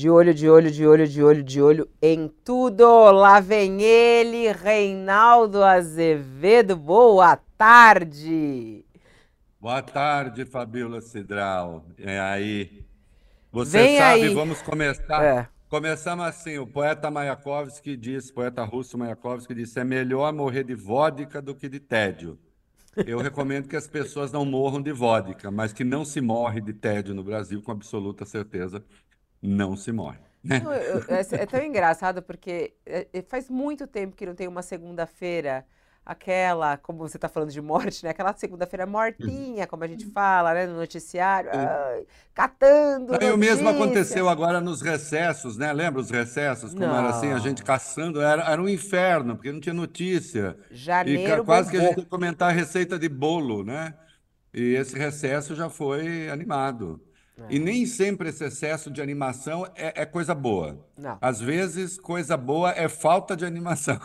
De olho, de olho, de olho, de olho, de olho em tudo. Lá vem ele, Reinaldo Azevedo. Boa tarde. Boa tarde, Fabíola Cidral. É aí. Você vem sabe, aí. vamos começar. É. Começamos assim, o poeta Mayakovsky disse, poeta russo Mayakovsky disse, é melhor morrer de vodka do que de tédio. Eu recomendo que as pessoas não morram de vodka, mas que não se morre de tédio no Brasil, com absoluta certeza, não se morre. Né? É, é, tão engraçado porque é, é, faz muito tempo que não tem uma segunda-feira aquela, como você está falando de morte, né? Aquela segunda-feira mortinha, como a gente fala, né? No noticiário, ai, catando. E o mesmo aconteceu agora nos recessos, né? Lembra os recessos? Como não. era assim, a gente caçando, era, era um inferno, porque não tinha notícia. Janeiro. E quase que a gente ia comentar a receita de bolo, né? E esse recesso já foi animado. É. E nem sempre esse excesso de animação é, é coisa boa. Não. Às vezes, coisa boa é falta de animação.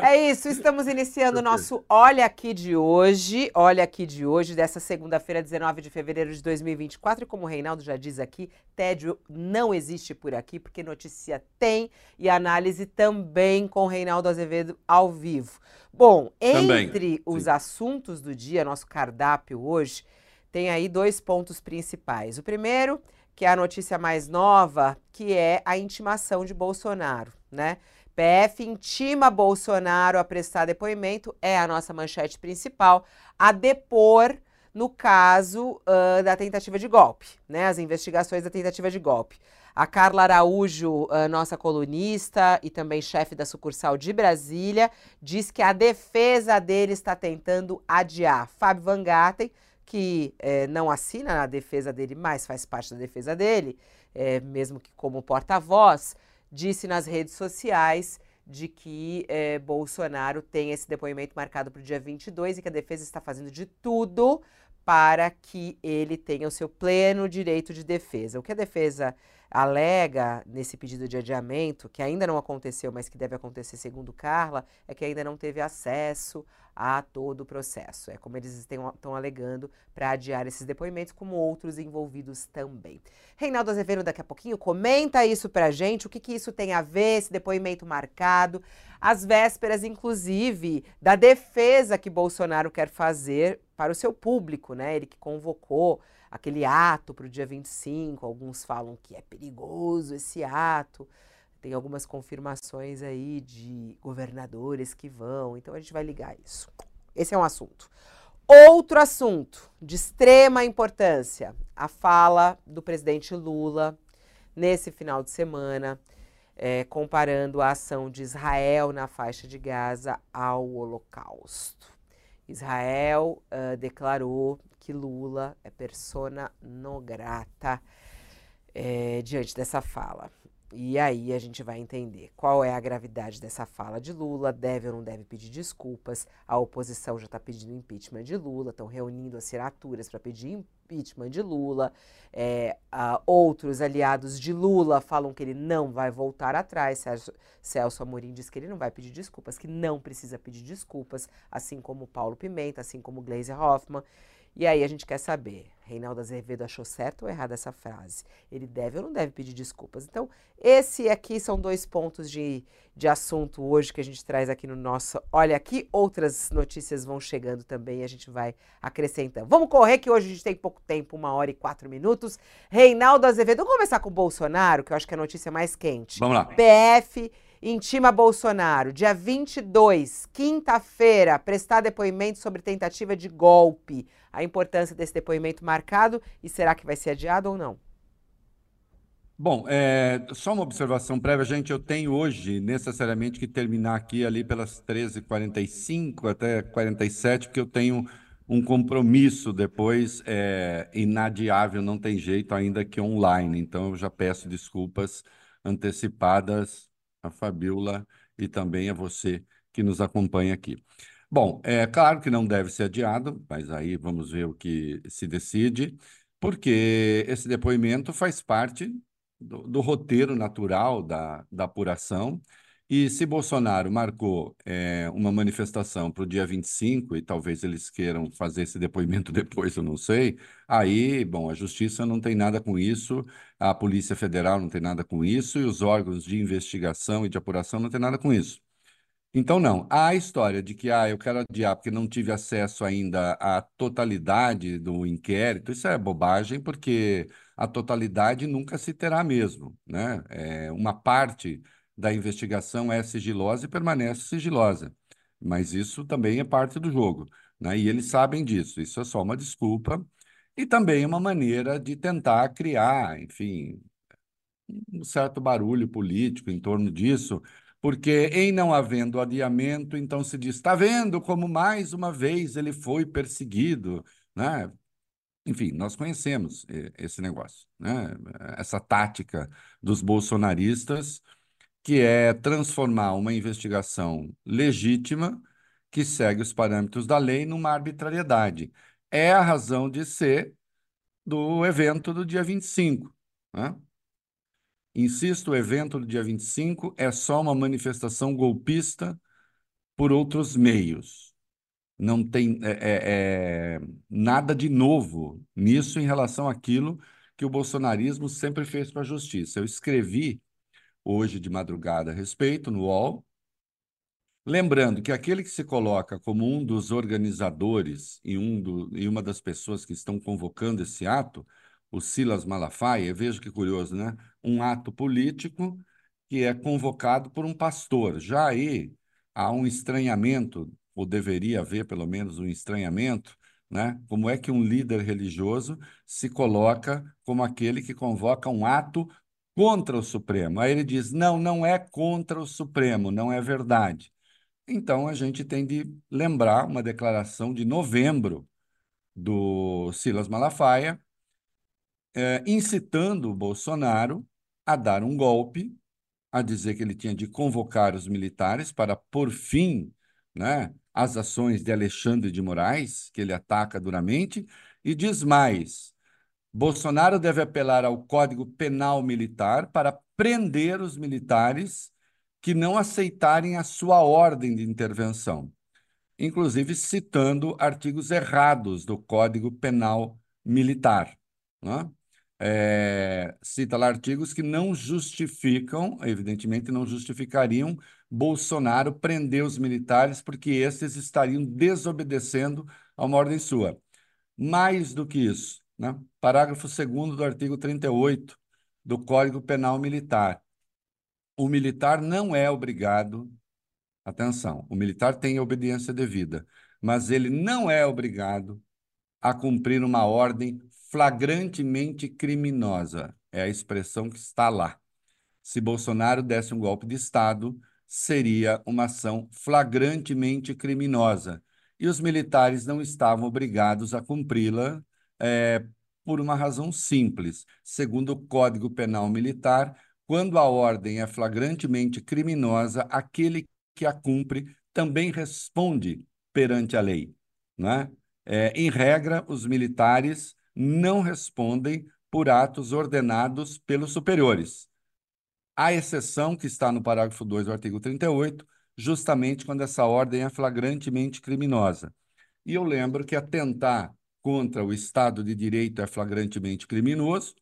É isso, estamos iniciando o nosso Olha Aqui de hoje. Olha Aqui de hoje, dessa segunda-feira, 19 de fevereiro de 2024. E como o Reinaldo já diz aqui, tédio não existe por aqui, porque notícia tem e análise também com o Reinaldo Azevedo ao vivo. Bom, entre também. os assuntos do dia, nosso cardápio hoje, tem aí dois pontos principais. O primeiro, que é a notícia mais nova, que é a intimação de Bolsonaro, né? PF intima Bolsonaro a prestar depoimento, é a nossa manchete principal, a depor no caso uh, da tentativa de golpe, né? As investigações da tentativa de golpe. A Carla Araújo, uh, nossa colunista e também chefe da sucursal de Brasília, diz que a defesa dele está tentando adiar. Fábio Van Gatten que é, não assina na defesa dele, mas faz parte da defesa dele, é, mesmo que como porta-voz, disse nas redes sociais de que é, Bolsonaro tem esse depoimento marcado para o dia 22 e que a defesa está fazendo de tudo para que ele tenha o seu pleno direito de defesa. O que a defesa alega nesse pedido de adiamento, que ainda não aconteceu, mas que deve acontecer segundo Carla, é que ainda não teve acesso a todo o processo. É como eles estão alegando para adiar esses depoimentos, como outros envolvidos também. Reinaldo Azevedo, daqui a pouquinho, comenta isso para a gente, o que, que isso tem a ver, esse depoimento marcado, as vésperas, inclusive, da defesa que Bolsonaro quer fazer para o seu público, né? Ele que convocou aquele ato para o dia 25, alguns falam que é perigoso esse ato. Tem algumas confirmações aí de governadores que vão, então a gente vai ligar isso. Esse é um assunto. Outro assunto de extrema importância: a fala do presidente Lula nesse final de semana, é, comparando a ação de Israel na faixa de Gaza ao Holocausto. Israel uh, declarou que Lula é persona non grata é, diante dessa fala. E aí a gente vai entender qual é a gravidade dessa fala de Lula, deve ou não deve pedir desculpas. A oposição já está pedindo impeachment de Lula, estão reunindo assinaturas para pedir impeachment de Lula. É, outros aliados de Lula falam que ele não vai voltar atrás. Celso, Celso Amorim diz que ele não vai pedir desculpas, que não precisa pedir desculpas, assim como Paulo Pimenta, assim como Gleisi Hoffmann. E aí a gente quer saber, Reinaldo Azevedo achou certo ou errado essa frase? Ele deve ou não deve pedir desculpas? Então, esse aqui são dois pontos de, de assunto hoje que a gente traz aqui no nosso Olha Aqui. Outras notícias vão chegando também e a gente vai acrescentando. Vamos correr que hoje a gente tem pouco tempo, uma hora e quatro minutos. Reinaldo Azevedo, vamos começar com o Bolsonaro, que eu acho que é a notícia mais quente. Vamos lá. PF intima Bolsonaro, dia 22, quinta-feira, prestar depoimento sobre tentativa de golpe. A importância desse depoimento marcado e será que vai ser adiado ou não? Bom, é, só uma observação prévia, gente. Eu tenho hoje necessariamente que terminar aqui ali pelas 13h45 até 47, porque eu tenho um compromisso depois é, inadiável, não tem jeito ainda que online. Então eu já peço desculpas antecipadas a Fabiola e também a você que nos acompanha aqui. Bom, é claro que não deve ser adiado, mas aí vamos ver o que se decide, porque esse depoimento faz parte do, do roteiro natural da, da apuração E se Bolsonaro marcou é, uma manifestação para o dia 25, e talvez eles queiram fazer esse depoimento depois, eu não sei, aí, bom, a justiça não tem nada com isso, a Polícia Federal não tem nada com isso, e os órgãos de investigação e de apuração não tem nada com isso. Então, não. A história de que ah, eu quero adiar porque não tive acesso ainda à totalidade do inquérito, isso é bobagem, porque a totalidade nunca se terá mesmo. Né? É, uma parte da investigação é sigilosa e permanece sigilosa. Mas isso também é parte do jogo. Né? E eles sabem disso. Isso é só uma desculpa e também uma maneira de tentar criar, enfim, um certo barulho político em torno disso, porque em não havendo adiamento, então se diz, está vendo como mais uma vez ele foi perseguido, né? Enfim, nós conhecemos esse negócio, né? Essa tática dos bolsonaristas que é transformar uma investigação legítima, que segue os parâmetros da lei, numa arbitrariedade. É a razão de ser do evento do dia 25. Né? Insisto, o evento do dia 25 é só uma manifestação golpista por outros meios. Não tem é, é, é nada de novo nisso em relação àquilo que o bolsonarismo sempre fez para a justiça. Eu escrevi hoje de madrugada a respeito no UOL. Lembrando que aquele que se coloca como um dos organizadores e, um do, e uma das pessoas que estão convocando esse ato, o Silas Malafaia, veja que curioso, né? Um ato político que é convocado por um pastor. Já aí há um estranhamento, ou deveria haver pelo menos um estranhamento, né? Como é que um líder religioso se coloca como aquele que convoca um ato contra o Supremo. Aí ele diz: não, não é contra o Supremo, não é verdade. Então a gente tem de lembrar uma declaração de novembro do Silas Malafaia, é, incitando o Bolsonaro a dar um golpe, a dizer que ele tinha de convocar os militares para pôr fim né, às ações de Alexandre de Moraes, que ele ataca duramente, e diz mais Bolsonaro deve apelar ao Código Penal Militar para prender os militares que não aceitarem a sua ordem de intervenção, inclusive citando artigos errados do Código Penal Militar. Né? É, cita lá artigos que não justificam, evidentemente não justificariam Bolsonaro prender os militares, porque esses estariam desobedecendo a uma ordem sua. Mais do que isso, né? Parágrafo 2 do artigo 38 do Código Penal Militar. O militar não é obrigado, atenção, o militar tem obediência devida, mas ele não é obrigado a cumprir uma ordem flagrantemente criminosa. É a expressão que está lá. Se Bolsonaro desse um golpe de Estado, seria uma ação flagrantemente criminosa. E os militares não estavam obrigados a cumpri-la é, por uma razão simples. Segundo o Código Penal Militar, quando a ordem é flagrantemente criminosa, aquele que a cumpre também responde perante a lei. Né? É, em regra, os militares não respondem por atos ordenados pelos superiores. A exceção que está no parágrafo 2 do artigo 38, justamente quando essa ordem é flagrantemente criminosa. E eu lembro que atentar contra o Estado de Direito é flagrantemente criminoso.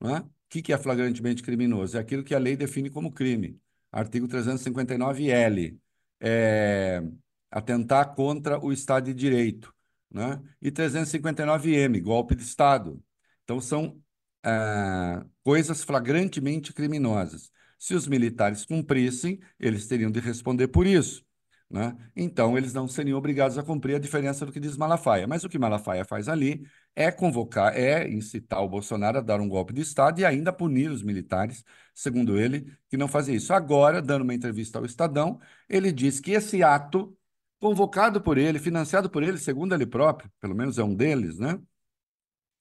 Né? O que é flagrantemente criminoso? É aquilo que a lei define como crime. Artigo 359-L. É atentar contra o Estado de Direito. Né? E 359-M, golpe de Estado. Então, são é, coisas flagrantemente criminosas. Se os militares cumprissem, eles teriam de responder por isso. Né? Então, eles não seriam obrigados a cumprir a diferença do que diz Malafaia. Mas o que Malafaia faz ali é convocar, é incitar o Bolsonaro a dar um golpe de Estado e ainda punir os militares, segundo ele, que não fazia isso. Agora, dando uma entrevista ao Estadão, ele diz que esse ato, convocado por ele, financiado por ele, segundo ele próprio, pelo menos é um deles, né?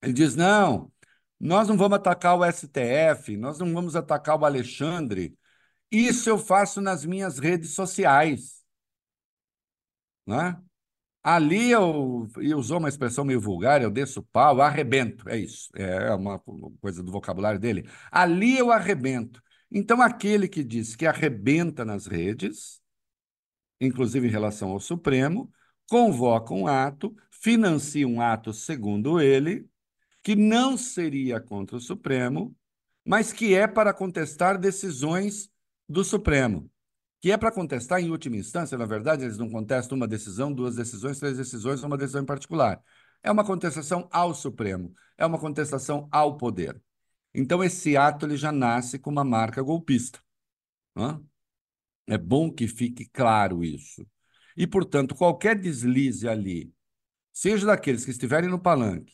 Ele diz: não, nós não vamos atacar o STF, nós não vamos atacar o Alexandre. Isso eu faço nas minhas redes sociais. Né? Ali eu, eu usou uma expressão meio vulgar, eu desço pau, arrebento, é isso, é uma coisa do vocabulário dele. Ali eu arrebento. Então, aquele que diz que arrebenta nas redes, inclusive em relação ao Supremo, convoca um ato, financia um ato, segundo ele, que não seria contra o Supremo, mas que é para contestar decisões do Supremo, que é para contestar em última instância, na verdade, eles não contestam uma decisão, duas decisões, três decisões, uma decisão em particular. É uma contestação ao Supremo, é uma contestação ao poder. Então, esse ato ele já nasce com uma marca golpista. Né? É bom que fique claro isso. E, portanto, qualquer deslize ali, seja daqueles que estiverem no palanque,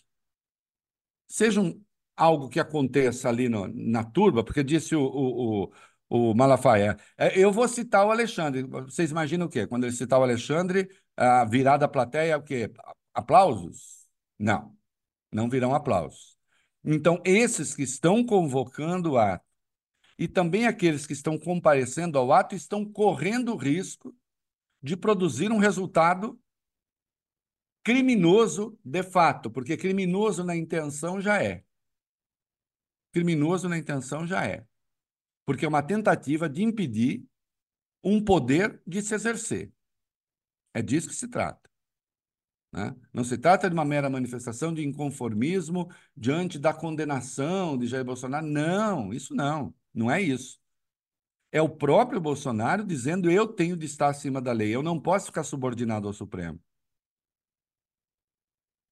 seja um, algo que aconteça ali no, na turba, porque disse o, o, o, o Malafaia, é, eu vou citar o Alexandre. Vocês imaginam o quê? Quando ele citar o Alexandre, a virada da plateia é o quê? Aplausos? Não, não virão aplausos. Então, esses que estão convocando o ato e também aqueles que estão comparecendo ao ato estão correndo o risco de produzir um resultado criminoso de fato, porque criminoso na intenção já é. Criminoso na intenção já é. Porque é uma tentativa de impedir um poder de se exercer. É disso que se trata. Né? Não se trata de uma mera manifestação de inconformismo diante da condenação de Jair Bolsonaro. Não, isso não. Não é isso. É o próprio Bolsonaro dizendo: eu tenho de estar acima da lei, eu não posso ficar subordinado ao Supremo.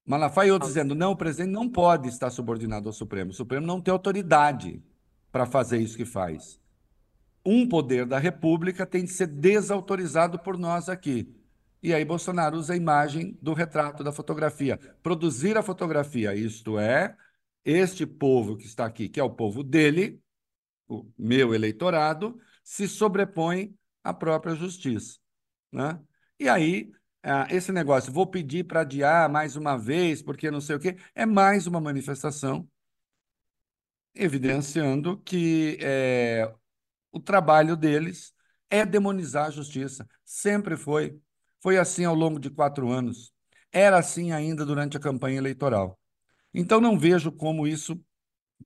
Malafaia e outros dizendo: não, o presidente não pode estar subordinado ao Supremo. O Supremo não tem autoridade para fazer isso que faz. Um poder da República tem de ser desautorizado por nós aqui. E aí Bolsonaro usa a imagem do retrato da fotografia. Produzir a fotografia, isto é, este povo que está aqui, que é o povo dele, o meu eleitorado, se sobrepõe à própria justiça. Né? E aí, esse negócio, vou pedir para adiar mais uma vez, porque não sei o quê, é mais uma manifestação evidenciando que é, o trabalho deles é demonizar a justiça. Sempre foi. Foi assim ao longo de quatro anos. Era assim ainda durante a campanha eleitoral. Então, não vejo como isso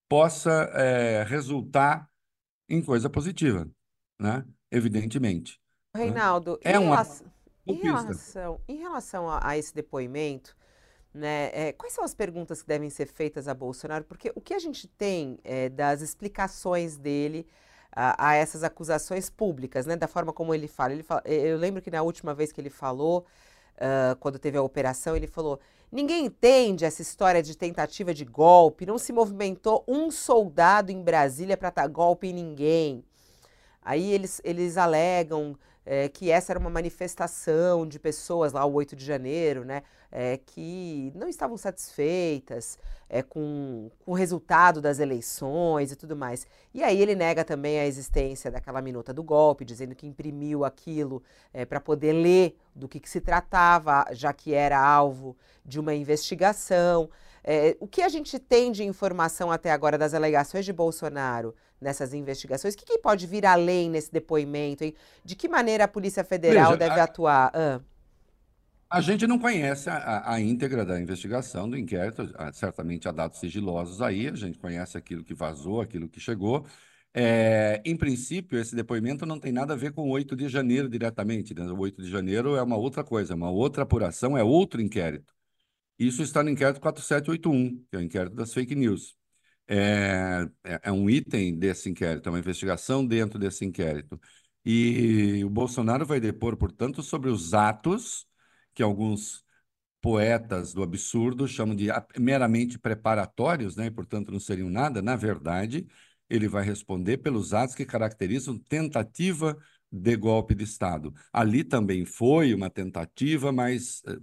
possa é, resultar em coisa positiva, né? evidentemente. Né? Reinaldo, né? é em, relação, em, relação, em relação a, a esse depoimento, né, é, quais são as perguntas que devem ser feitas a Bolsonaro? Porque o que a gente tem é, das explicações dele a, a, essas acusações públicas, né, da forma como ele fala. ele fala. Eu lembro que na última vez que ele falou, uh, quando teve a operação, ele falou: ninguém entende essa história de tentativa de golpe, não se movimentou um soldado em Brasília para dar golpe em ninguém. Aí eles, eles alegam é, que essa era uma manifestação de pessoas lá, o 8 de janeiro, né, é, que não estavam satisfeitas é, com, com o resultado das eleições e tudo mais. E aí ele nega também a existência daquela minuta do golpe, dizendo que imprimiu aquilo para poder ler do que, que se tratava, já que era alvo de uma investigação. O que a gente tem de informação até agora das alegações de Bolsonaro nessas investigações? O que, que pode vir além nesse depoimento? Hein? De que maneira a Polícia Federal Veja, deve a, atuar? Ah. A gente não conhece a, a, íntegra da investigação, do inquérito, certamente há dados sigilosos aí, a gente conhece aquilo que vazou, aquilo que chegou. É, em princípio, esse depoimento não tem nada a ver com o 8 de janeiro diretamente. Né? O 8 de janeiro é uma outra coisa, é uma outra apuração, é outro inquérito. Isso está no inquérito 4781, que é o inquérito das fake news. É, é, é um item desse inquérito, é uma investigação dentro desse inquérito. E o Bolsonaro vai depor, portanto, sobre os atos que alguns poetas do absurdo chamam de meramente preparatórios, né? e, portanto, não seriam nada. Na verdade, ele vai responder pelos atos que caracterizam tentativa de golpe de Estado. Ali também foi uma tentativa, mas eh,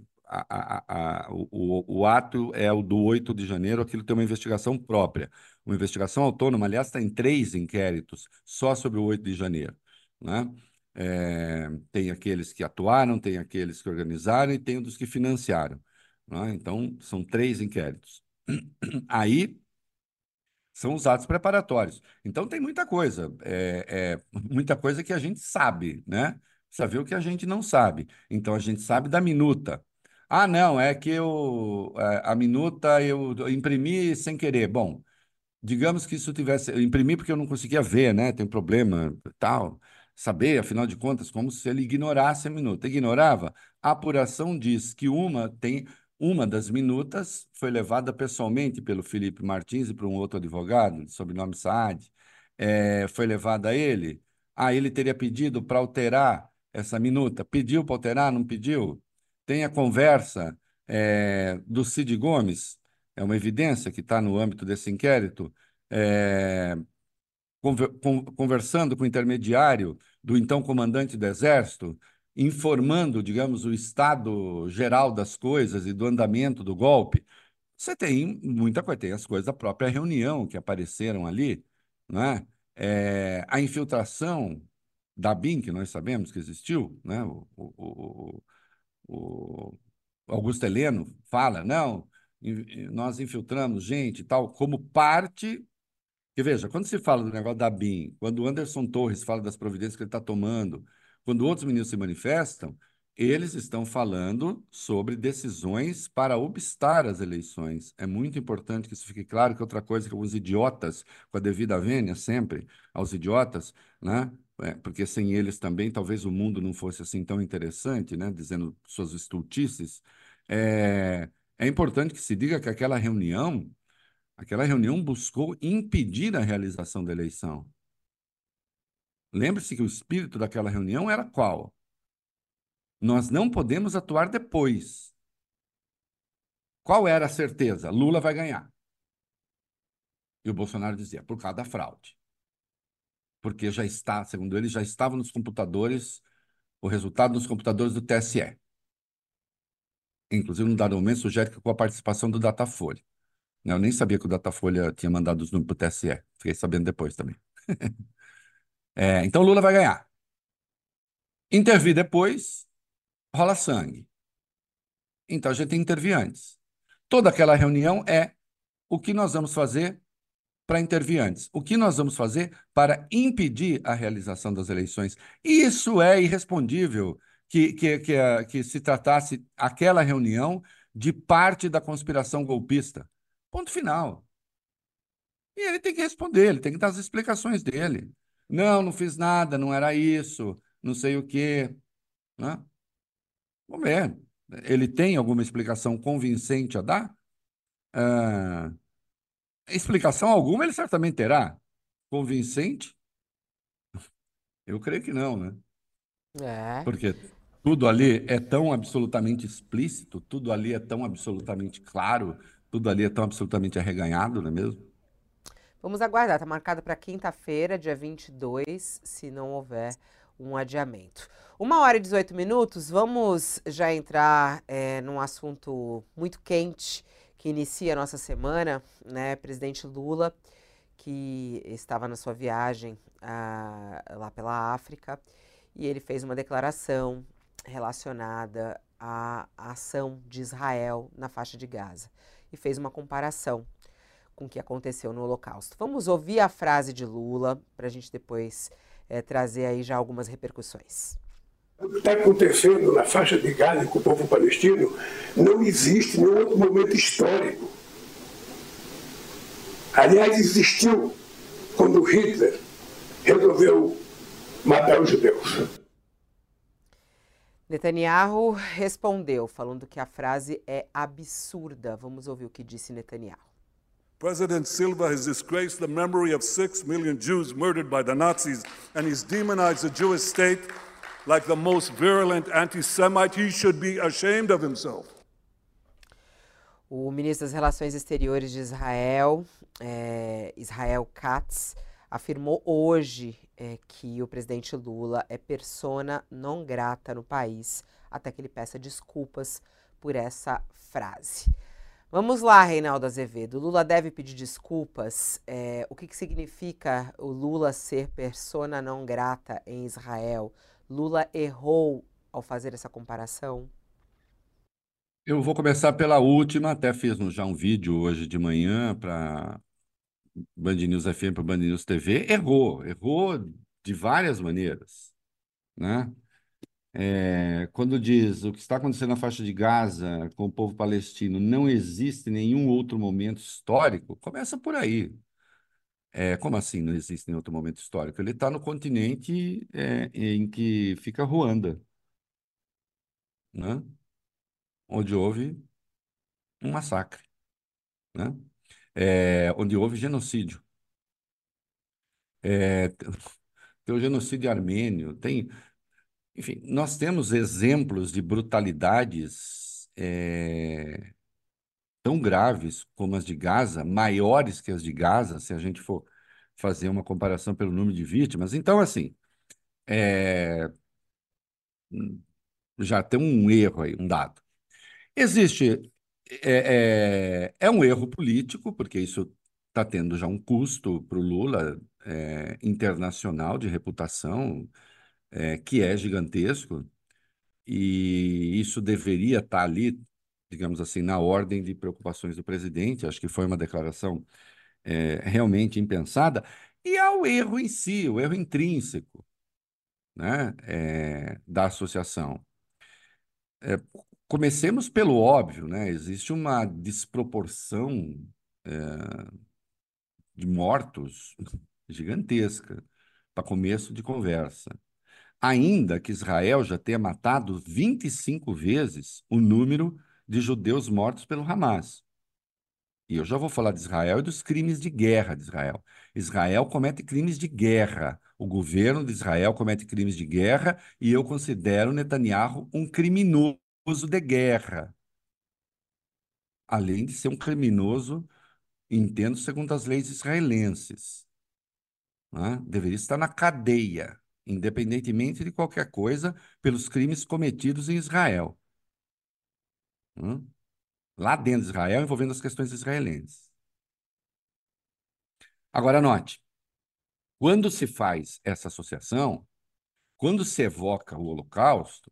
a, a, o, o, ato é o do 8 de janeiro, aquilo tem uma investigação própria. Uma investigação autônoma, aliás, está em três inquéritos só sobre o 8 de janeiro. Né? É, tem aqueles que atuaram, tem aqueles que organizaram e tem os que financiaram. Né? Então, são três inquéritos. Aí são os atos preparatórios. Então, tem muita coisa, é, é, muita coisa que a gente sabe, né? Precisa ver o que a gente não sabe. Então, a gente sabe da minuta, ah, não, é que eu, é, a minuta eu imprimi sem querer. Bom, digamos que isso tivesse. Eu imprimi porque eu não conseguia ver, né? Tem problema tal. Saber, afinal de contas, como se ele ignorasse a minuta. Ignorava. A apuração diz que uma tem. Uma das minutas foi levada pessoalmente pelo Felipe Martins e por um outro advogado, de sobrenome Saad. É, foi levada a ele. Ah, ele teria pedido para alterar essa minuta. Pediu para alterar? Não pediu? Tem a conversa é, do Cid Gomes, é uma evidência que está no âmbito desse inquérito, é, conversando com o intermediário do então comandante do Exército, informando, digamos, o estado geral das coisas e do andamento do golpe. Você tem muita coisa, tem as coisas da própria reunião que apareceram ali, não é? é a infiltração da BIM, que nós sabemos que existiu, né? o, o, o, o Augusto Heleno fala, não, nós infiltramos gente tal, como parte. Que veja, quando se fala do negócio da BIM, quando o Anderson Torres fala das providências que ele está tomando, quando outros ministros se manifestam, eles estão falando sobre decisões para obstar as eleições. É muito importante que isso fique claro, que outra coisa que alguns idiotas, com a devida vênia sempre aos idiotas, né? É, porque sem eles também talvez o mundo não fosse assim tão interessante, né? Dizendo suas estultices. É, é importante que se diga que aquela reunião, aquela reunião buscou impedir a realização da eleição. Lembre-se que o espírito daquela reunião era qual? Nós não podemos atuar depois. Qual era a certeza? Lula vai ganhar. E o Bolsonaro dizia, por causa da fraude. Porque já está, segundo ele, já estava nos computadores, o resultado nos computadores do TSE inclusive no dado momento, sugere que com a participação do Datafolha. Eu nem sabia que o Datafolha tinha mandado os números para o TSE. Fiquei sabendo depois também. é, então, Lula vai ganhar. Intervir depois, rola sangue. Então, a gente tem que intervir antes. Toda aquela reunião é o que nós vamos fazer para intervir antes. O que nós vamos fazer para impedir a realização das eleições? Isso é irrespondível que, que, que, que se tratasse aquela reunião de parte da conspiração golpista. Ponto final. E ele tem que responder, ele tem que dar as explicações dele. Não, não fiz nada, não era isso, não sei o quê. Né? Vamos ver. Ele tem alguma explicação convincente a dar? Ah, explicação alguma ele certamente terá. Convincente? Eu creio que não, né? É. Porque tudo ali é tão absolutamente explícito, tudo ali é tão absolutamente claro, tudo ali é tão absolutamente arreganhado, não é mesmo? Vamos aguardar, está marcado para quinta-feira, dia 22, se não houver um adiamento. Uma hora e 18 minutos, vamos já entrar é, num assunto muito quente que inicia a nossa semana, né? Presidente Lula, que estava na sua viagem ah, lá pela África, e ele fez uma declaração relacionada à ação de Israel na faixa de Gaza e fez uma comparação com o que aconteceu no Holocausto. Vamos ouvir a frase de Lula para a gente depois é, trazer aí já algumas repercussões. O que está acontecendo na faixa de Gaza com o povo palestino não existe nenhum outro momento histórico. Aliás, existiu quando Hitler resolveu matar os judeus. Netanyahu respondeu, falando que a frase é absurda. Vamos ouvir o que disse Netanyahu. President Silva has disgraced the memory of six million Jews murdered by the Nazis, and he's demonized the Jewish state like the most virulent anti Semite. He should be ashamed of himself. O ministro das Relações Exteriores de Israel, é, Israel Katz, afirmou hoje é, que o presidente Lula é persona não grata no país, até que ele peça desculpas por essa frase. Vamos lá, Reinaldo Azevedo. Lula deve pedir desculpas. É, o que, que significa o Lula ser persona não grata em Israel? Lula errou ao fazer essa comparação? Eu vou começar pela última, até fiz já um vídeo hoje de manhã para Band News FM para Band News TV, errou, errou de várias maneiras, né? É, quando diz o que está acontecendo na faixa de Gaza com o povo palestino não existe nenhum outro momento histórico, começa por aí. É, como assim não existe em outro momento histórico? Ele está no continente é, em que fica Ruanda, né? onde houve um massacre, né? Onde houve genocídio. Tem o genocídio armênio, tem, enfim, nós temos exemplos de brutalidades é, tão graves como as de Gaza, maiores que as de Gaza, se a gente for fazer uma comparação pelo número de vítimas. Então, assim, é, já tem um erro aí, um dado. Existe. É, é, é um erro político, porque isso está tendo já um custo para o Lula internacional de reputação, é, que é gigantesco, e isso deveria estar tá ali, digamos assim, na ordem de preocupações do presidente. Acho que foi uma declaração é, realmente impensada. E há o erro em si, o erro intrínseco né, é, da associação. É, comecemos pelo óbvio, né? Existe uma desproporção é, de mortos gigantesca para começo de conversa. Ainda que Israel já tenha matado 25 vezes o número de judeus mortos pelo Hamas. E eu já vou falar de Israel e dos crimes de guerra de Israel. Israel comete crimes de guerra. O governo de Israel comete crimes de guerra e eu considero Netanyahu um criminoso de guerra. Além de ser um criminoso, entendo, segundo as leis israelenses. Né? Deveria estar na cadeia, independentemente de qualquer coisa, pelos crimes cometidos em Israel. Hum? Lá dentro de Israel, envolvendo as questões israelenses. Agora, note: quando se faz essa associação, quando se evoca o Holocausto,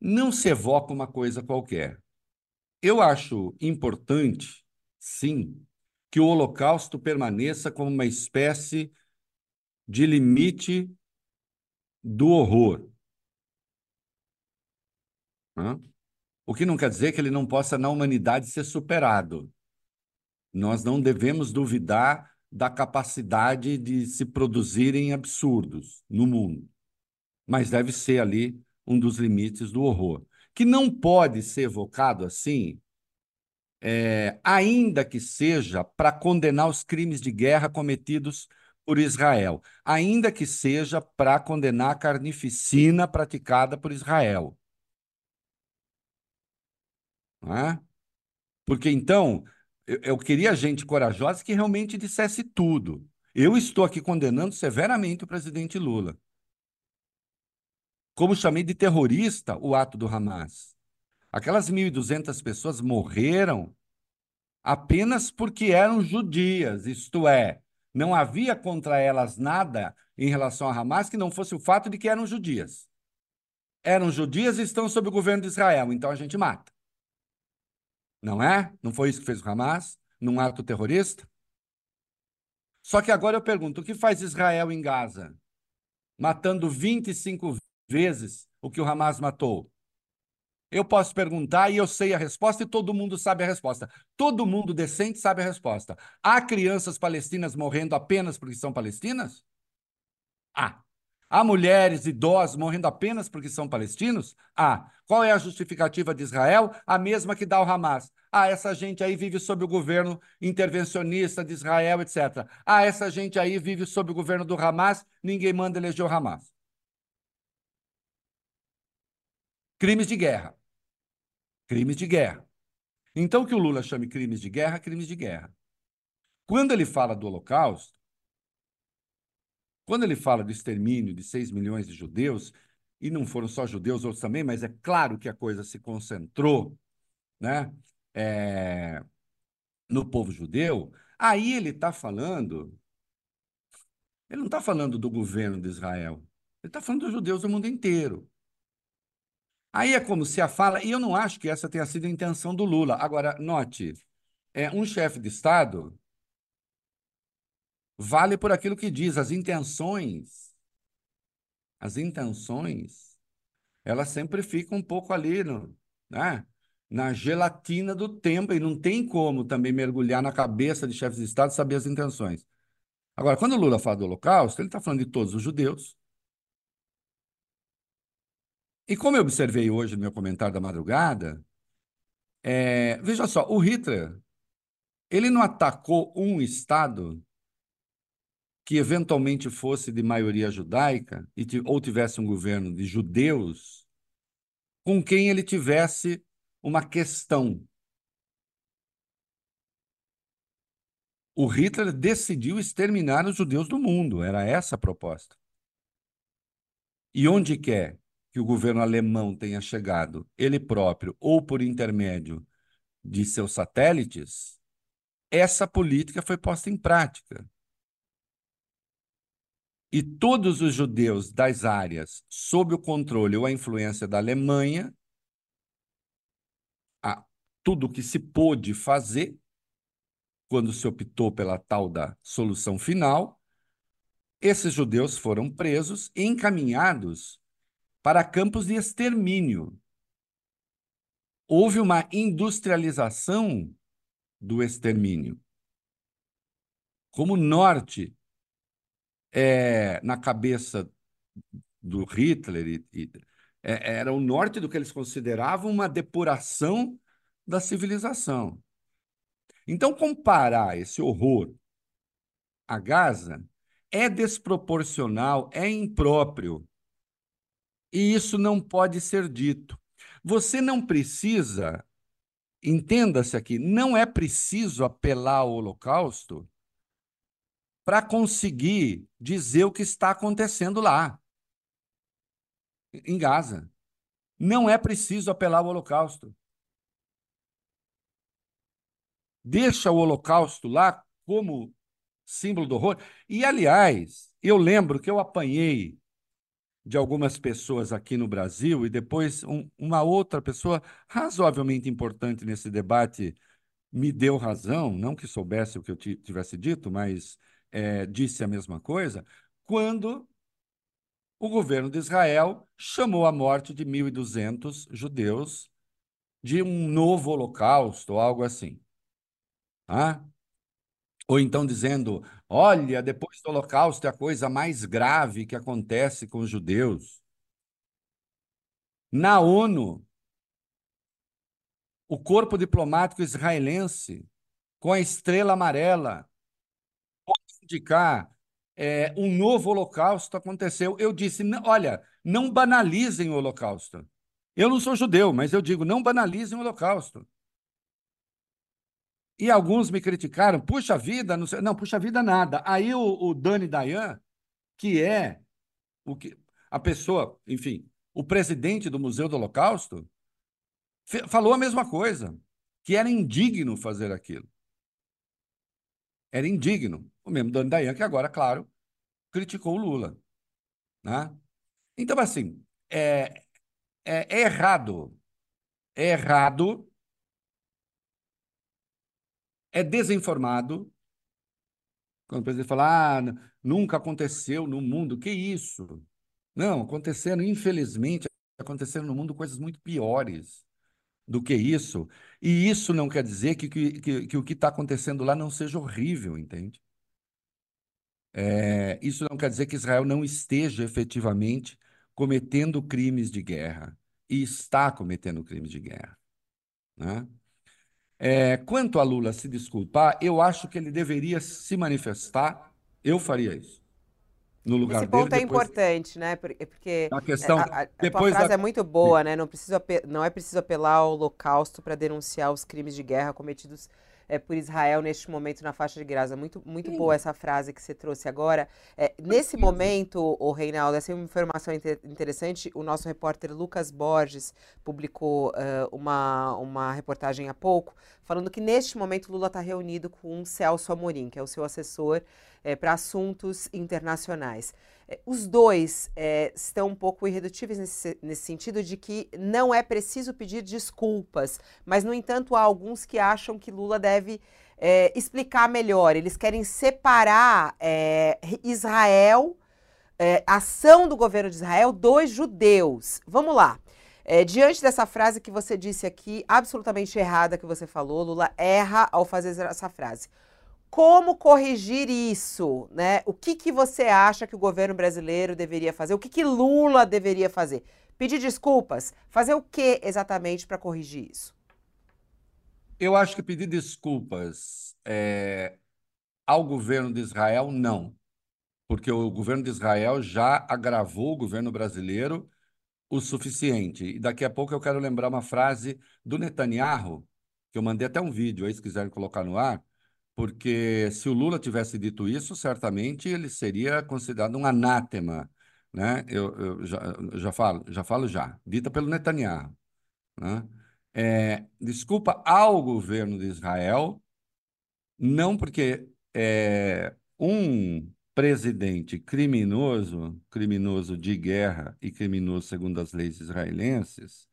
não se evoca uma coisa qualquer. Eu acho importante, sim, que o Holocausto permaneça como uma espécie de limite do horror. O que não quer dizer que ele não possa, na humanidade, ser superado. Nós não devemos duvidar da capacidade de se produzirem absurdos no mundo, mas deve ser ali um dos limites do horror, que não pode ser evocado assim, é, ainda que seja para condenar os crimes de guerra cometidos por Israel, ainda que seja para condenar a carnificina praticada por Israel. Não é? Porque então, eu, eu queria gente corajosa que realmente dissesse tudo. Eu estou aqui condenando severamente o presidente Lula como chamei de terrorista o ato do Hamas. Aquelas 1.200 pessoas morreram apenas porque eram judias, isto é, não havia contra elas nada em relação a Hamas que não fosse o fato de que eram judias. Eram judias e estão sob o governo de Israel, então a gente mata. Não é? Não foi isso que fez o Hamas num ato terrorista? Só que agora eu pergunto: o que faz Israel em Gaza? Matando 25 vezes o que o Hamas matou? Eu posso perguntar e eu sei a resposta e todo mundo sabe a resposta. Todo mundo decente sabe a resposta. Há crianças palestinas morrendo apenas porque são palestinas? Há. Há mulheres idosos morrendo apenas porque são palestinos? Há. Qual é a justificativa de Israel? A mesma que dá o Hamas. Ah, essa gente aí vive sob o governo intervencionista de Israel, etc. Ah, essa gente aí vive sob o governo do Hamas, ninguém manda eleger o Hamas. Crimes de guerra. Crimes de guerra. Então, que o Lula chame crimes de guerra, crimes de guerra. Quando ele fala do Holocausto, quando ele fala do extermínio de 6 milhões de judeus, e não foram só judeus, outros também, mas é claro que a coisa se concentrou né, é, no povo judeu, aí ele está falando. Ele não está falando do governo de Israel, ele está falando dos judeus do mundo inteiro. Aí é como se a fala, e eu não acho que essa tenha sido a intenção do Lula. Agora, note, é um chefe de Estado vale por aquilo que diz, as intenções. As intenções, elas sempre ficam um pouco ali, no, né? na gelatina do tempo e não tem como também mergulhar na cabeça de chefes de Estado saber as intenções. Agora, quando o Lula fala do Holocausto, ele está falando de todos os judeus. E como eu observei hoje no meu comentário da madrugada, é, veja só, o Hitler, ele não atacou um Estado que eventualmente fosse de maioria judaica e, ou tivesse um governo de judeus com quem ele tivesse uma questão. O Hitler decidiu exterminar os judeus do mundo, era essa a proposta. E onde quer que o governo alemão tenha chegado, ele próprio ou por intermédio de seus satélites, essa política foi posta em prática. E todos os judeus das áreas sob o controle ou a influência da Alemanha, a, tudo o que se pôde fazer quando se optou pela tal da solução final, esses judeus foram presos e encaminhados para campos de extermínio. Houve uma industrialização do extermínio. Como o norte é, na cabeça do Hitler e, e, é, era o norte do que eles consideravam uma depuração da civilização. Então, comparar esse horror a Gaza é desproporcional, é impróprio. E isso não pode ser dito. Você não precisa, entenda-se aqui, não é preciso apelar ao Holocausto para conseguir dizer o que está acontecendo lá, em Gaza. Não é preciso apelar ao Holocausto. Deixa o Holocausto lá como símbolo do horror. E, aliás, eu lembro que eu apanhei de algumas pessoas aqui no Brasil e depois um, uma outra pessoa razoavelmente importante nesse debate me deu razão, não que soubesse o que eu tivesse dito, mas é, disse a mesma coisa quando o governo de Israel chamou a morte de 1.200 judeus de um novo holocausto, ou algo assim. Ah? Ou então dizendo: olha, depois do holocausto é a coisa mais grave que acontece com os judeus. Na ONU, o corpo diplomático israelense, com a estrela amarela, indicar é, um novo holocausto aconteceu. Eu disse: olha, não banalizem o holocausto. Eu não sou judeu, mas eu digo: não banalizem o holocausto. E alguns me criticaram, puxa vida, não, sei, não puxa vida nada. Aí o, o Dani Dayan, que é o que, a pessoa, enfim, o presidente do Museu do Holocausto, falou a mesma coisa, que era indigno fazer aquilo. Era indigno. O mesmo Dani Dayan, que agora, claro, criticou o Lula. Né? Então, assim, é, é, é errado. É errado. É desinformado. Quando o presidente fala, ah, nunca aconteceu no mundo. Que isso? Não, aconteceram, infelizmente, aconteceram no mundo coisas muito piores do que isso. E isso não quer dizer que, que, que, que o que está acontecendo lá não seja horrível, entende? É, isso não quer dizer que Israel não esteja efetivamente cometendo crimes de guerra. E está cometendo crimes de guerra. Né? É, quanto a Lula se desculpar, eu acho que ele deveria se manifestar. Eu faria isso. No lugar Esse ponto dele, é depois... importante, né? Porque a questão, a, a, depois a frase da... é muito boa, né? Não, preciso, não é preciso apelar ao holocausto para denunciar os crimes de guerra cometidos é, por Israel neste momento na faixa de Gaza. Muito, muito boa essa frase que você trouxe agora. É, nesse momento, o Reinaldo, essa é uma informação inter interessante. O nosso repórter Lucas Borges publicou uh, uma, uma reportagem há pouco, falando que neste momento Lula está reunido com Celso Amorim, que é o seu assessor é, para assuntos internacionais. É, os dois é, estão um pouco irredutíveis nesse, nesse sentido de que não é preciso pedir desculpas, mas, no entanto, há alguns que acham que Lula deve é, explicar melhor. Eles querem separar é, Israel, é, ação do governo de Israel, dos judeus. Vamos lá. É, diante dessa frase que você disse aqui, absolutamente errada que você falou, Lula erra ao fazer essa frase. Como corrigir isso? Né? O que, que você acha que o governo brasileiro deveria fazer? O que, que Lula deveria fazer? Pedir desculpas? Fazer o que exatamente para corrigir isso? Eu acho que pedir desculpas é, ao governo de Israel, não. Porque o governo de Israel já agravou o governo brasileiro o suficiente. E daqui a pouco eu quero lembrar uma frase do Netanyahu, que eu mandei até um vídeo aí, se quiserem colocar no ar, porque se o Lula tivesse dito isso, certamente ele seria considerado um anátema. Né? Eu, eu já, já, falo, já falo já, dita pelo Netanyahu. Né? É, desculpa ao governo de Israel, não porque é, um presidente criminoso, criminoso de guerra e criminoso segundo as leis israelenses,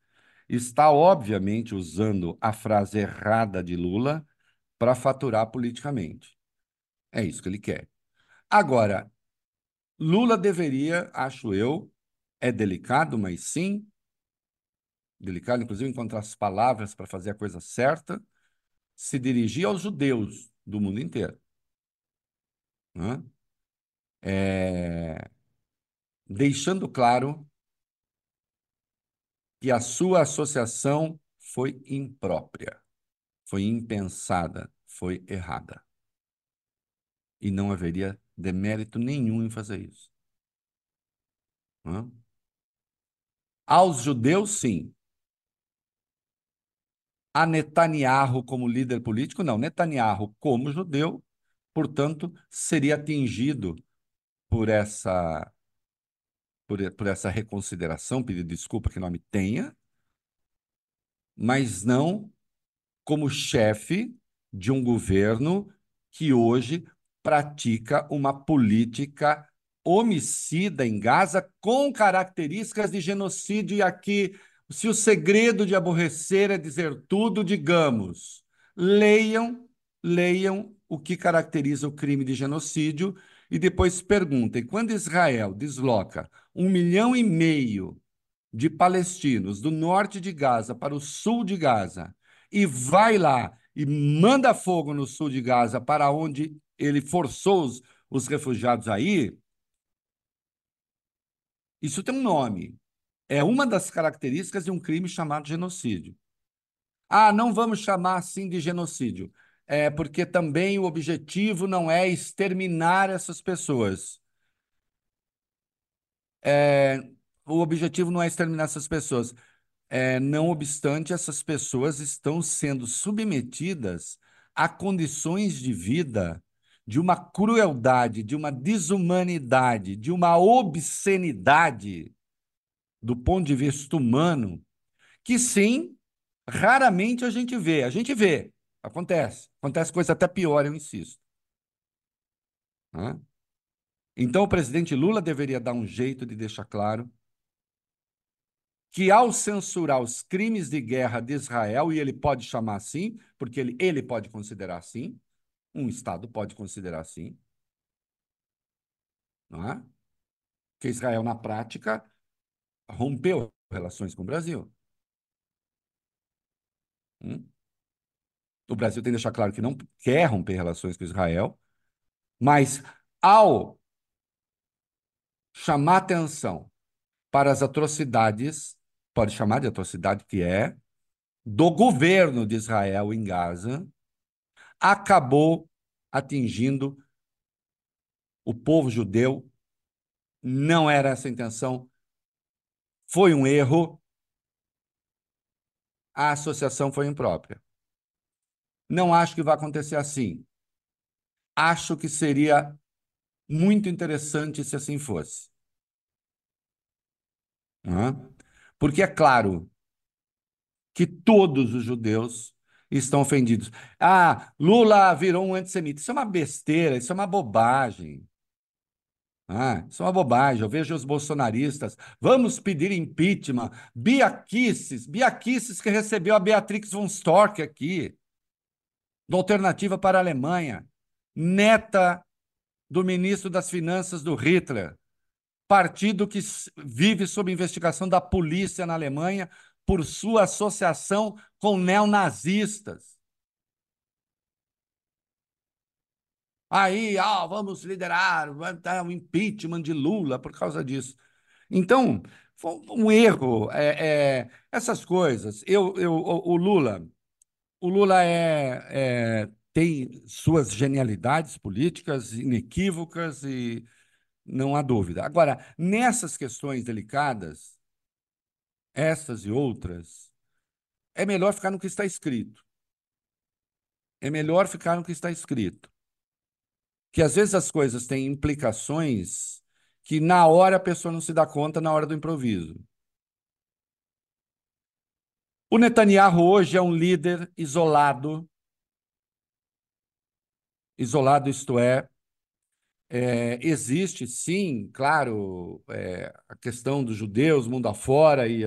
está obviamente usando a frase errada de Lula para faturar politicamente. É isso que ele quer. Agora, Lula deveria, acho eu, é delicado, mas sim, delicado, inclusive, encontrar as palavras para fazer a coisa certa, se dirigir aos judeus do mundo inteiro. Né? é, deixando claro que a sua associação foi imprópria, foi impensada, foi errada. E não haveria demérito nenhum em fazer isso. Hã? Aos judeus, sim. A Netanyahu como líder político, não. Netanyahu, como judeu, portanto, seria atingido por essa por, por essa reconsideração, pedir desculpa que nome tenha, mas não como chefe de um governo que hoje pratica uma política homicida em Gaza com características de genocídio. E aqui, se o segredo de aborrecer é dizer tudo, digamos, leiam, leiam o que caracteriza o crime de genocídio e depois perguntem: quando Israel desloca um milhão e meio de palestinos do norte de Gaza para o sul de Gaza e vai lá e manda fogo no sul de Gaza para onde ele forçou os, os refugiados a ir, isso tem um nome. É uma das características de um crime chamado genocídio. Ah, não vamos chamar assim de genocídio é, porque também o objetivo não é exterminar essas pessoas. É, o objetivo não é exterminar essas pessoas. É, não obstante, essas pessoas estão sendo submetidas a condições de vida de uma crueldade, de uma desumanidade, de uma obscenidade do ponto de vista humano, que sim, raramente a gente vê. A gente vê, Acontece. Acontece coisa até pior, eu insisto. Então, o presidente Lula deveria dar um jeito de deixar claro que, ao censurar os crimes de guerra de Israel, e ele pode chamar assim, porque ele, ele pode considerar assim, um Estado pode considerar assim, não é? que Israel, na prática, rompeu relações com o Brasil. Hum? O Brasil tem que deixar claro que não quer romper relações com Israel, mas ao chamar atenção para as atrocidades, pode chamar de atrocidade que é, do governo de Israel em Gaza, acabou atingindo o povo judeu. Não era essa a intenção, foi um erro. A associação foi imprópria. Não acho que vai acontecer assim. Acho que seria muito interessante se assim fosse. Porque é claro que todos os judeus estão ofendidos. Ah, Lula virou um antissemita. Isso é uma besteira, isso é uma bobagem. Ah, isso é uma bobagem. Eu vejo os bolsonaristas. Vamos pedir impeachment. Biaquices, Biaquices que recebeu a Beatrix von Storck aqui do Alternativa para a Alemanha, neta do ministro das Finanças do Hitler, partido que vive sob investigação da polícia na Alemanha por sua associação com neonazistas. Aí, ah, vamos liderar o impeachment de Lula por causa disso. Então, foi um erro. É, é, essas coisas. Eu, eu, o Lula, o Lula é, é, tem suas genialidades políticas inequívocas e não há dúvida. Agora, nessas questões delicadas, essas e outras, é melhor ficar no que está escrito. É melhor ficar no que está escrito. Que às vezes as coisas têm implicações que na hora a pessoa não se dá conta, na hora do improviso. O Netanyahu hoje é um líder isolado. Isolado, isto é, é, existe, sim, claro, é, a questão dos judeus, mundo afora, e,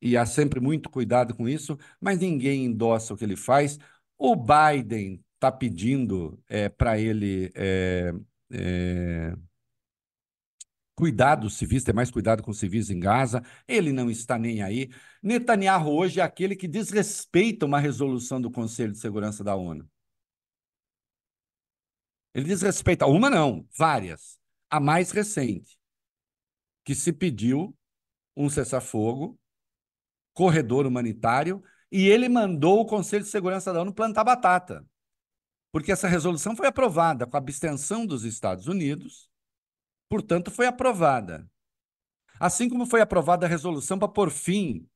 e há sempre muito cuidado com isso, mas ninguém endossa o que ele faz. O Biden está pedindo é, para ele é, é, cuidar dos civis, ter mais cuidado com os civis em Gaza. Ele não está nem aí. Netanyahu hoje é aquele que desrespeita uma resolução do Conselho de Segurança da ONU. Ele diz respeito a uma, não, várias. A mais recente, que se pediu um cessar-fogo, corredor humanitário, e ele mandou o Conselho de Segurança da ONU plantar batata. Porque essa resolução foi aprovada com a abstenção dos Estados Unidos, portanto, foi aprovada. Assim como foi aprovada a resolução para pôr fim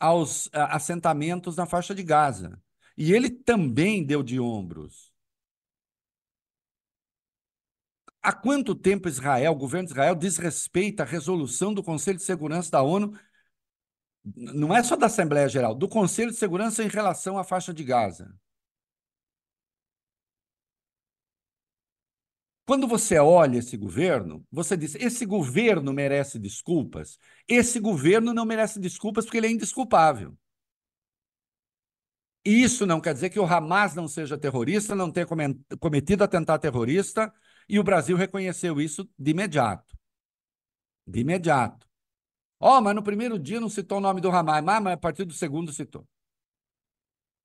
aos assentamentos na faixa de Gaza. E ele também deu de ombros Há quanto tempo Israel, o governo de Israel, desrespeita a resolução do Conselho de Segurança da ONU, não é só da Assembleia Geral, do Conselho de Segurança em relação à faixa de Gaza? Quando você olha esse governo, você diz: esse governo merece desculpas. Esse governo não merece desculpas porque ele é indesculpável. E isso não quer dizer que o Hamas não seja terrorista, não tenha cometido atentado terrorista, e o Brasil reconheceu isso de imediato. De imediato. Ó, oh, mas no primeiro dia não citou o nome do Hamas, mas a partir do segundo citou.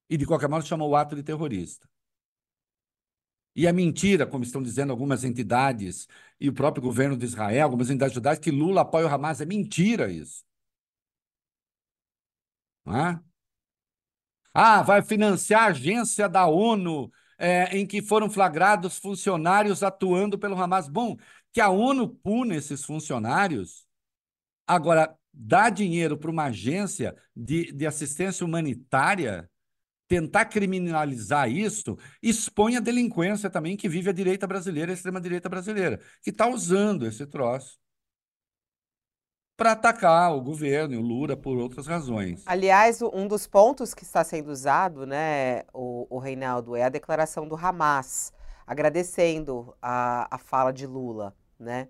E de qualquer modo chamou o ato de terrorista. E é mentira, como estão dizendo algumas entidades e o próprio governo de Israel, algumas entidades judaicas, que Lula apoia o Hamas. É mentira isso. Não é? Ah, vai financiar a agência da ONU é, em que foram flagrados funcionários atuando pelo Hamas. Bom, que a ONU pune esses funcionários. Agora, dar dinheiro para uma agência de, de assistência humanitária, tentar criminalizar isso, expõe a delinquência também que vive a direita brasileira, a extrema-direita brasileira, que está usando esse troço para atacar o governo e o Lula por outras razões. Aliás, um dos pontos que está sendo usado, né, o, o Reinaldo, é a declaração do Hamas, agradecendo a, a fala de Lula, né?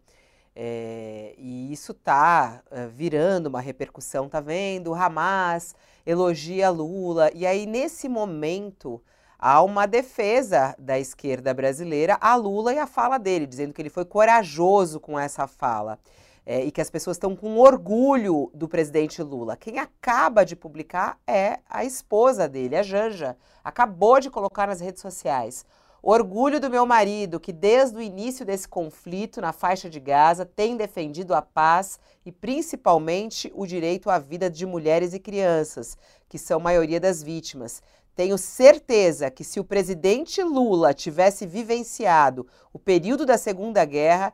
É, e isso está é, virando uma repercussão, tá vendo? O Hamas elogia Lula. E aí, nesse momento, há uma defesa da esquerda brasileira a Lula e a fala dele, dizendo que ele foi corajoso com essa fala é, e que as pessoas estão com orgulho do presidente Lula. Quem acaba de publicar é a esposa dele, a Janja. Acabou de colocar nas redes sociais. Orgulho do meu marido, que desde o início desse conflito na faixa de Gaza tem defendido a paz e principalmente o direito à vida de mulheres e crianças, que são a maioria das vítimas. Tenho certeza que se o presidente Lula tivesse vivenciado o período da Segunda Guerra,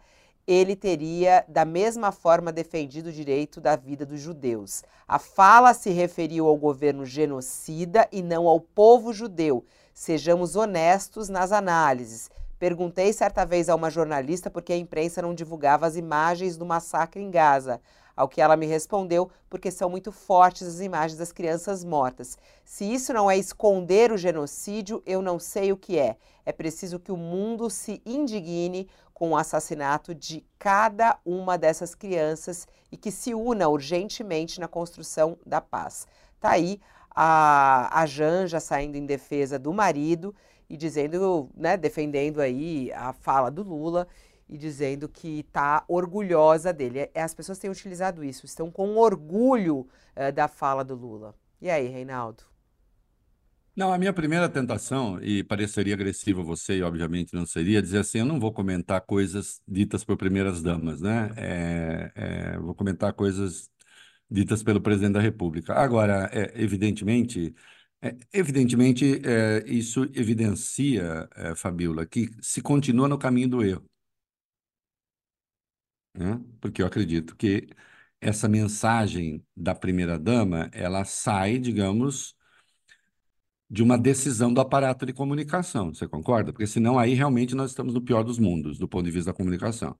ele teria da mesma forma defendido o direito da vida dos judeus. A fala se referiu ao governo genocida e não ao povo judeu. Sejamos honestos nas análises. Perguntei certa vez a uma jornalista por que a imprensa não divulgava as imagens do massacre em Gaza. Ao que ela me respondeu, porque são muito fortes as imagens das crianças mortas. Se isso não é esconder o genocídio, eu não sei o que é. É preciso que o mundo se indigne com o assassinato de cada uma dessas crianças e que se una urgentemente na construção da paz. Tá aí a, a Janja saindo em defesa do marido e dizendo, né, defendendo aí a fala do Lula e dizendo que está orgulhosa dele. É, as pessoas têm utilizado isso, estão com orgulho uh, da fala do Lula. E aí, Reinaldo? Não, a minha primeira tentação, e pareceria agressivo a você, e obviamente não seria, dizer assim: eu não vou comentar coisas ditas por primeiras damas, né? É, é, vou comentar coisas ditas pelo presidente da República. Agora, é, evidentemente, é, evidentemente é, isso evidencia, é, Fabiola, que se continua no caminho do erro. Né? Porque eu acredito que essa mensagem da primeira-dama, ela sai, digamos, de uma decisão do aparato de comunicação. Você concorda? Porque senão aí realmente nós estamos no pior dos mundos, do ponto de vista da comunicação.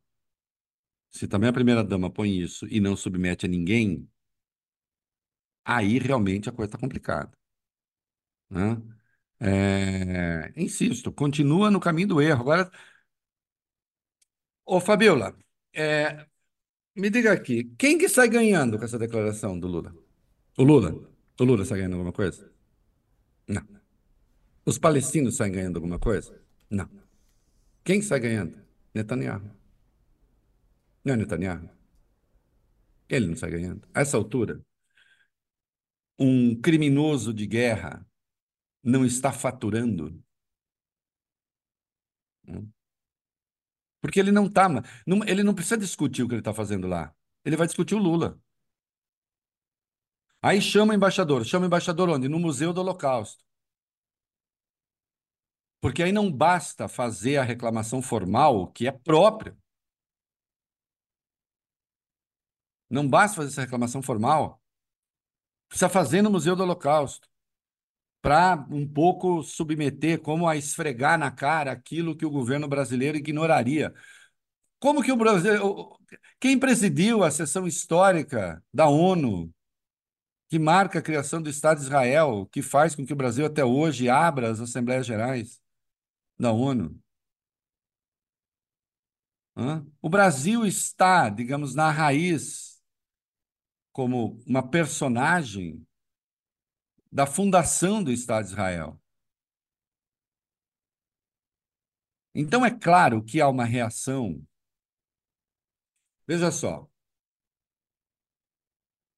Se também a primeira-dama põe isso e não submete a ninguém, aí realmente a coisa está complicada. Né? É... Insisto, continua no caminho do erro. Agora, ô Fabiola, é... me diga aqui, quem que sai ganhando com essa declaração do Lula? O Lula? O Lula sai ganhando alguma coisa? Não. Os palestinos saem ganhando alguma coisa? Não. Quem sai ganhando? Netanyahu. Não é Netanyahu? Ele não sai ganhando. A essa altura, um criminoso de guerra não está faturando? Hum? Porque ele não está. Ele não precisa discutir o que ele está fazendo lá. Ele vai discutir o Lula. Aí chama o embaixador. Chama o embaixador onde? No Museu do Holocausto. Porque aí não basta fazer a reclamação formal, que é própria. Não basta fazer essa reclamação formal. Precisa fazer no Museu do Holocausto. Para um pouco submeter, como a esfregar na cara aquilo que o governo brasileiro ignoraria. Como que o Brasil. Quem presidiu a sessão histórica da ONU que marca a criação do Estado de Israel, que faz com que o Brasil até hoje abra as Assembleias Gerais da ONU. Hã? O Brasil está, digamos, na raiz, como uma personagem da fundação do Estado de Israel. Então, é claro que há uma reação. Veja só,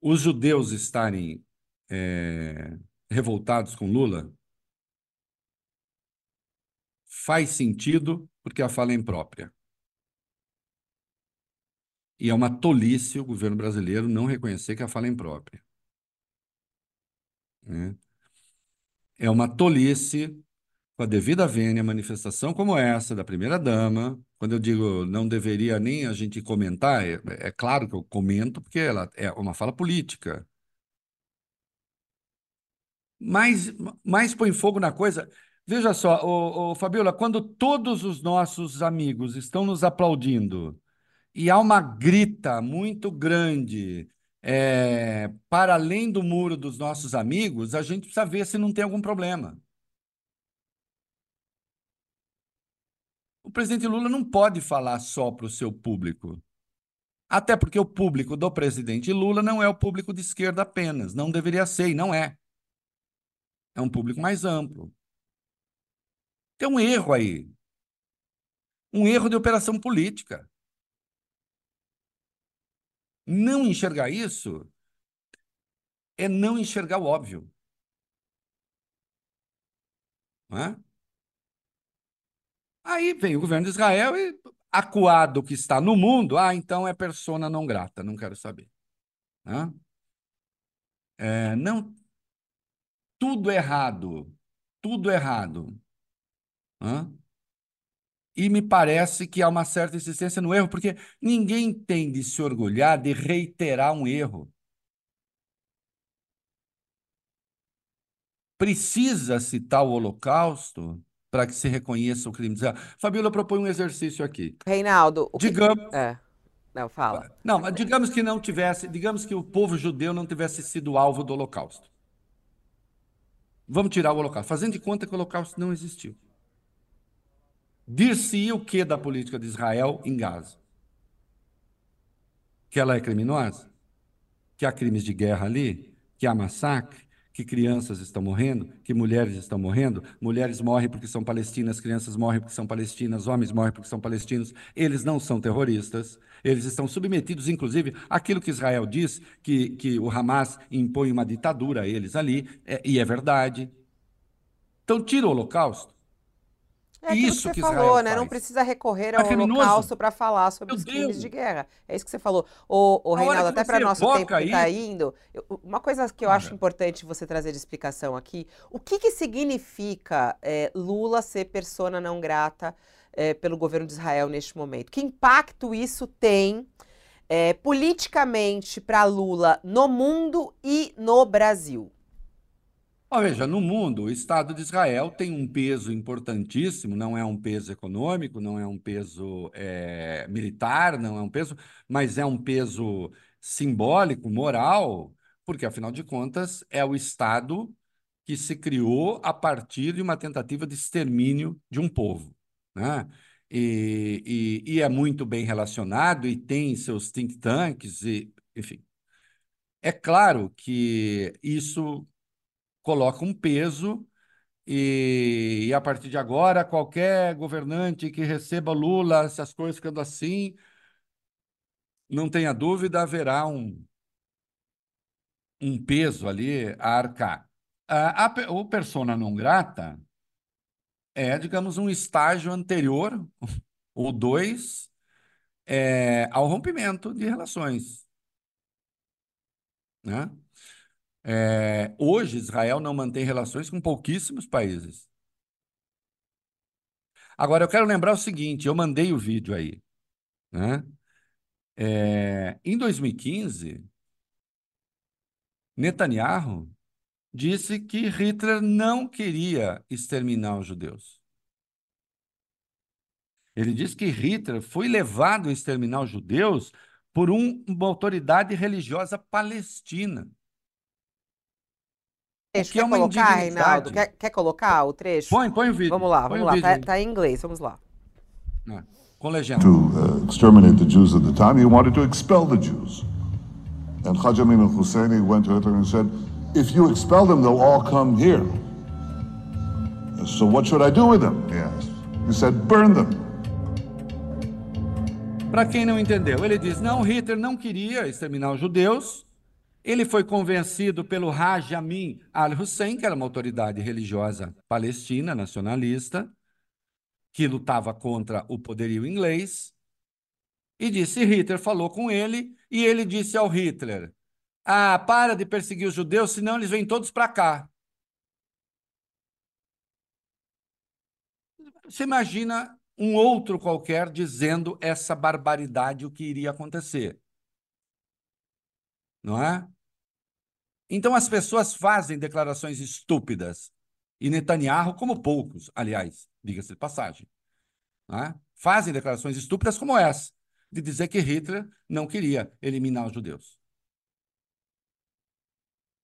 os judeus estarem é, revoltados com Lula faz sentido porque a fala é imprópria. E é uma tolice o governo brasileiro não reconhecer que a fala é imprópria. Né? É uma tolice, com a devida vênia, manifestação como essa da primeira-dama. Quando eu digo não deveria nem a gente comentar, é, é claro que eu comento, porque ela é uma fala política. Mas, mais põe fogo na coisa. Veja só, ô, ô, Fabiola, quando todos os nossos amigos estão nos aplaudindo e há uma grita muito grande é, para além do muro dos nossos amigos, a gente precisa ver se não tem algum problema. O presidente Lula não pode falar só para o seu público. Até porque o público do presidente Lula não é o público de esquerda apenas. Não deveria ser, e não é. É um público mais amplo. Tem um erro aí. Um erro de operação política. Não enxergar isso é não enxergar o óbvio. Não é? Aí vem o governo de Israel e, acuado que está no mundo, ah, então é persona não grata, não quero saber. Né? É, não, tudo errado, tudo errado. Né? E me parece que há uma certa insistência no erro, porque ninguém tem de se orgulhar de reiterar um erro. Precisa citar o Holocausto para que se reconheça o crime. Fabíola propõe um exercício aqui. Reinaldo, o digamos, que... é. Não, fala. Não, mas digamos que não tivesse, digamos que o povo judeu não tivesse sido alvo do Holocausto. Vamos tirar o Holocausto, fazendo de conta que o Holocausto não existiu. Dir-se o que da política de Israel em Gaza? Que ela é criminosa? Que há crimes de guerra ali? Que há massacre? Que crianças estão morrendo, que mulheres estão morrendo. Mulheres morrem porque são palestinas, crianças morrem porque são palestinas, homens morrem porque são palestinos. Eles não são terroristas. Eles estão submetidos, inclusive, àquilo que Israel diz, que, que o Hamas impõe uma ditadura a eles ali, é, e é verdade. Então, tira o Holocausto. É isso que, você que falou, né? Faz. Não precisa recorrer ao é holocausto para falar sobre Meu os crimes Deus. de guerra. É isso que você falou. O, o Reinaldo, até para nosso tempo que está indo, eu, uma coisa que eu acho importante você trazer de explicação aqui, o que, que significa é, Lula ser persona não grata é, pelo governo de Israel neste momento? Que impacto isso tem é, politicamente para Lula no mundo e no Brasil? Veja, no mundo, o Estado de Israel tem um peso importantíssimo, não é um peso econômico, não é um peso é, militar, não é um peso, mas é um peso simbólico, moral, porque, afinal de contas, é o Estado que se criou a partir de uma tentativa de extermínio de um povo. Né? E, e, e é muito bem relacionado e tem seus think tanks, e, enfim. É claro que isso coloca um peso e, e, a partir de agora, qualquer governante que receba Lula, se as coisas ficando assim, não tenha dúvida, haverá um, um peso ali a arcar. A, a, o persona não grata é, digamos, um estágio anterior, ou dois, é, ao rompimento de relações. Né? É, hoje, Israel não mantém relações com pouquíssimos países. Agora, eu quero lembrar o seguinte: eu mandei o vídeo aí. Né? É, em 2015, Netanyahu disse que Hitler não queria exterminar os judeus. Ele disse que Hitler foi levado a exterminar os judeus por um, uma autoridade religiosa palestina. Trecho, que é quer é uma colocar, Reinaldo? Quer, quer, colocar o trecho? Põe, põe o vídeo. Vamos lá, vamos lá. Tá, tá, em inglês, vamos lá. É, com legenda. To uh, exterminate the Jews at the time, he wanted to expel the Jews. And Hajj Amin al-Husseini went to Hitler and said, if you expel them, they'll all come here. So what should I do with them? He asked. He said, burn them. Para quem não entendeu, ele diz: não, Hitler não queria exterminar os judeus. Ele foi convencido pelo Haj Amin al-Hussein, que era uma autoridade religiosa palestina, nacionalista, que lutava contra o poderio inglês. E disse: Hitler falou com ele, e ele disse ao Hitler: ah, para de perseguir os judeus, senão eles vêm todos para cá. Você imagina um outro qualquer dizendo essa barbaridade, o que iria acontecer. Não é? Então as pessoas fazem declarações estúpidas. E Netanyahu, como poucos, aliás, diga-se de passagem, é? fazem declarações estúpidas como essa, de dizer que Hitler não queria eliminar os judeus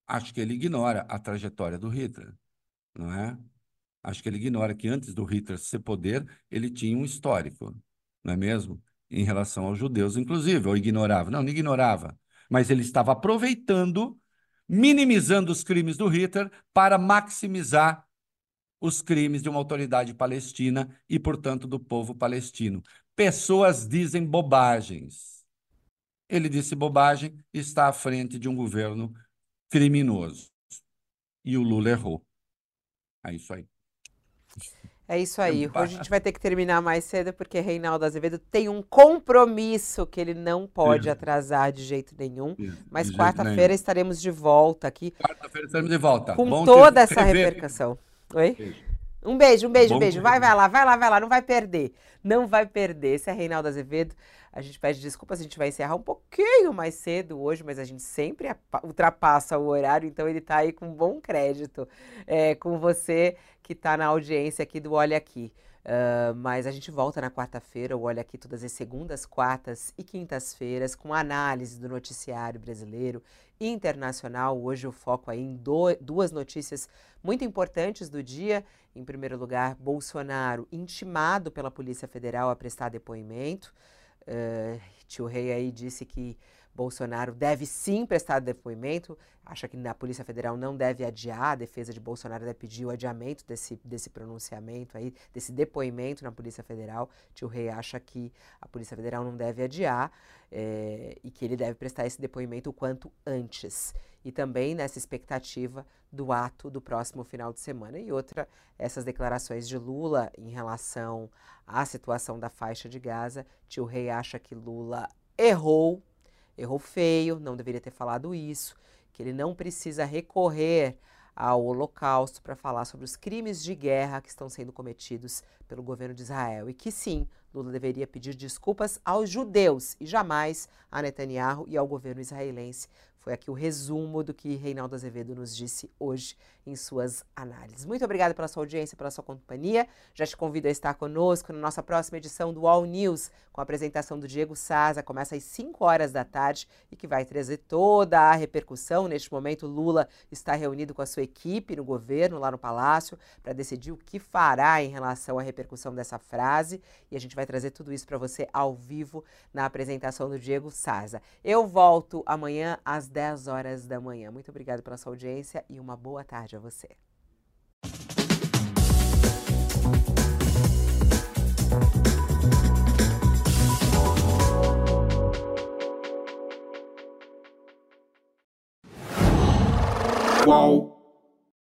acho que ele ignora a trajetória do Hitler, não é? Acho que ele ignora que antes do Hitler ser poder, ele tinha um histórico, não é mesmo? Em relação aos judeus, inclusive, ou ignorava. Não, não ignorava. Mas ele estava aproveitando, minimizando os crimes do Hitler para maximizar os crimes de uma autoridade palestina e, portanto, do povo palestino. Pessoas dizem bobagens. Ele disse bobagem, está à frente de um governo criminoso. E o Lula errou. É isso aí. É isso aí. Hoje a gente vai ter que terminar mais cedo porque Reinaldo Azevedo tem um compromisso que ele não pode atrasar de jeito nenhum. Mas quarta-feira estaremos de volta aqui. Quarta-feira estaremos de volta. Com Bom toda essa repercussão. Oi? Beijo. Um beijo, um beijo, um beijo. Vai, vai lá, vai lá, vai lá. Não vai perder. Não vai perder. Esse é Reinaldo Azevedo. A gente pede desculpas, a gente vai encerrar um pouquinho mais cedo hoje, mas a gente sempre ultrapassa o horário, então ele está aí com bom crédito é, com você que está na audiência aqui do Olha Aqui. Uh, mas a gente volta na quarta-feira, o Olha Aqui todas as segundas, quartas e quintas-feiras, com análise do noticiário brasileiro e internacional. Hoje o foco aí em do, duas notícias muito importantes do dia. Em primeiro lugar, Bolsonaro intimado pela Polícia Federal a prestar depoimento. Uh, tio Rei aí disse que Bolsonaro deve sim prestar depoimento, acha que a Polícia Federal não deve adiar, a defesa de Bolsonaro deve pedir o adiamento desse, desse pronunciamento aí, desse depoimento na Polícia Federal. Tio Rei acha que a Polícia Federal não deve adiar é, e que ele deve prestar esse depoimento o quanto antes. E também nessa expectativa do ato do próximo final de semana. E outra, essas declarações de Lula em relação à situação da faixa de Gaza. Tio Rei acha que Lula errou errou feio, não deveria ter falado isso, que ele não precisa recorrer ao Holocausto para falar sobre os crimes de guerra que estão sendo cometidos pelo governo de Israel. E que sim, Lula deveria pedir desculpas aos judeus e jamais a Netanyahu e ao governo israelense foi aqui o resumo do que Reinaldo Azevedo nos disse hoje em suas análises. Muito obrigada pela sua audiência, pela sua companhia. Já te convido a estar conosco na nossa próxima edição do All News, com a apresentação do Diego Saza. Começa às 5 horas da tarde e que vai trazer toda a repercussão. Neste momento, Lula está reunido com a sua equipe no governo, lá no Palácio, para decidir o que fará em relação à repercussão dessa frase. E a gente vai trazer tudo isso para você ao vivo na apresentação do Diego Saza. Eu volto amanhã às 10 horas da manhã. Muito obrigada pela sua audiência e uma boa tarde a você. Qual?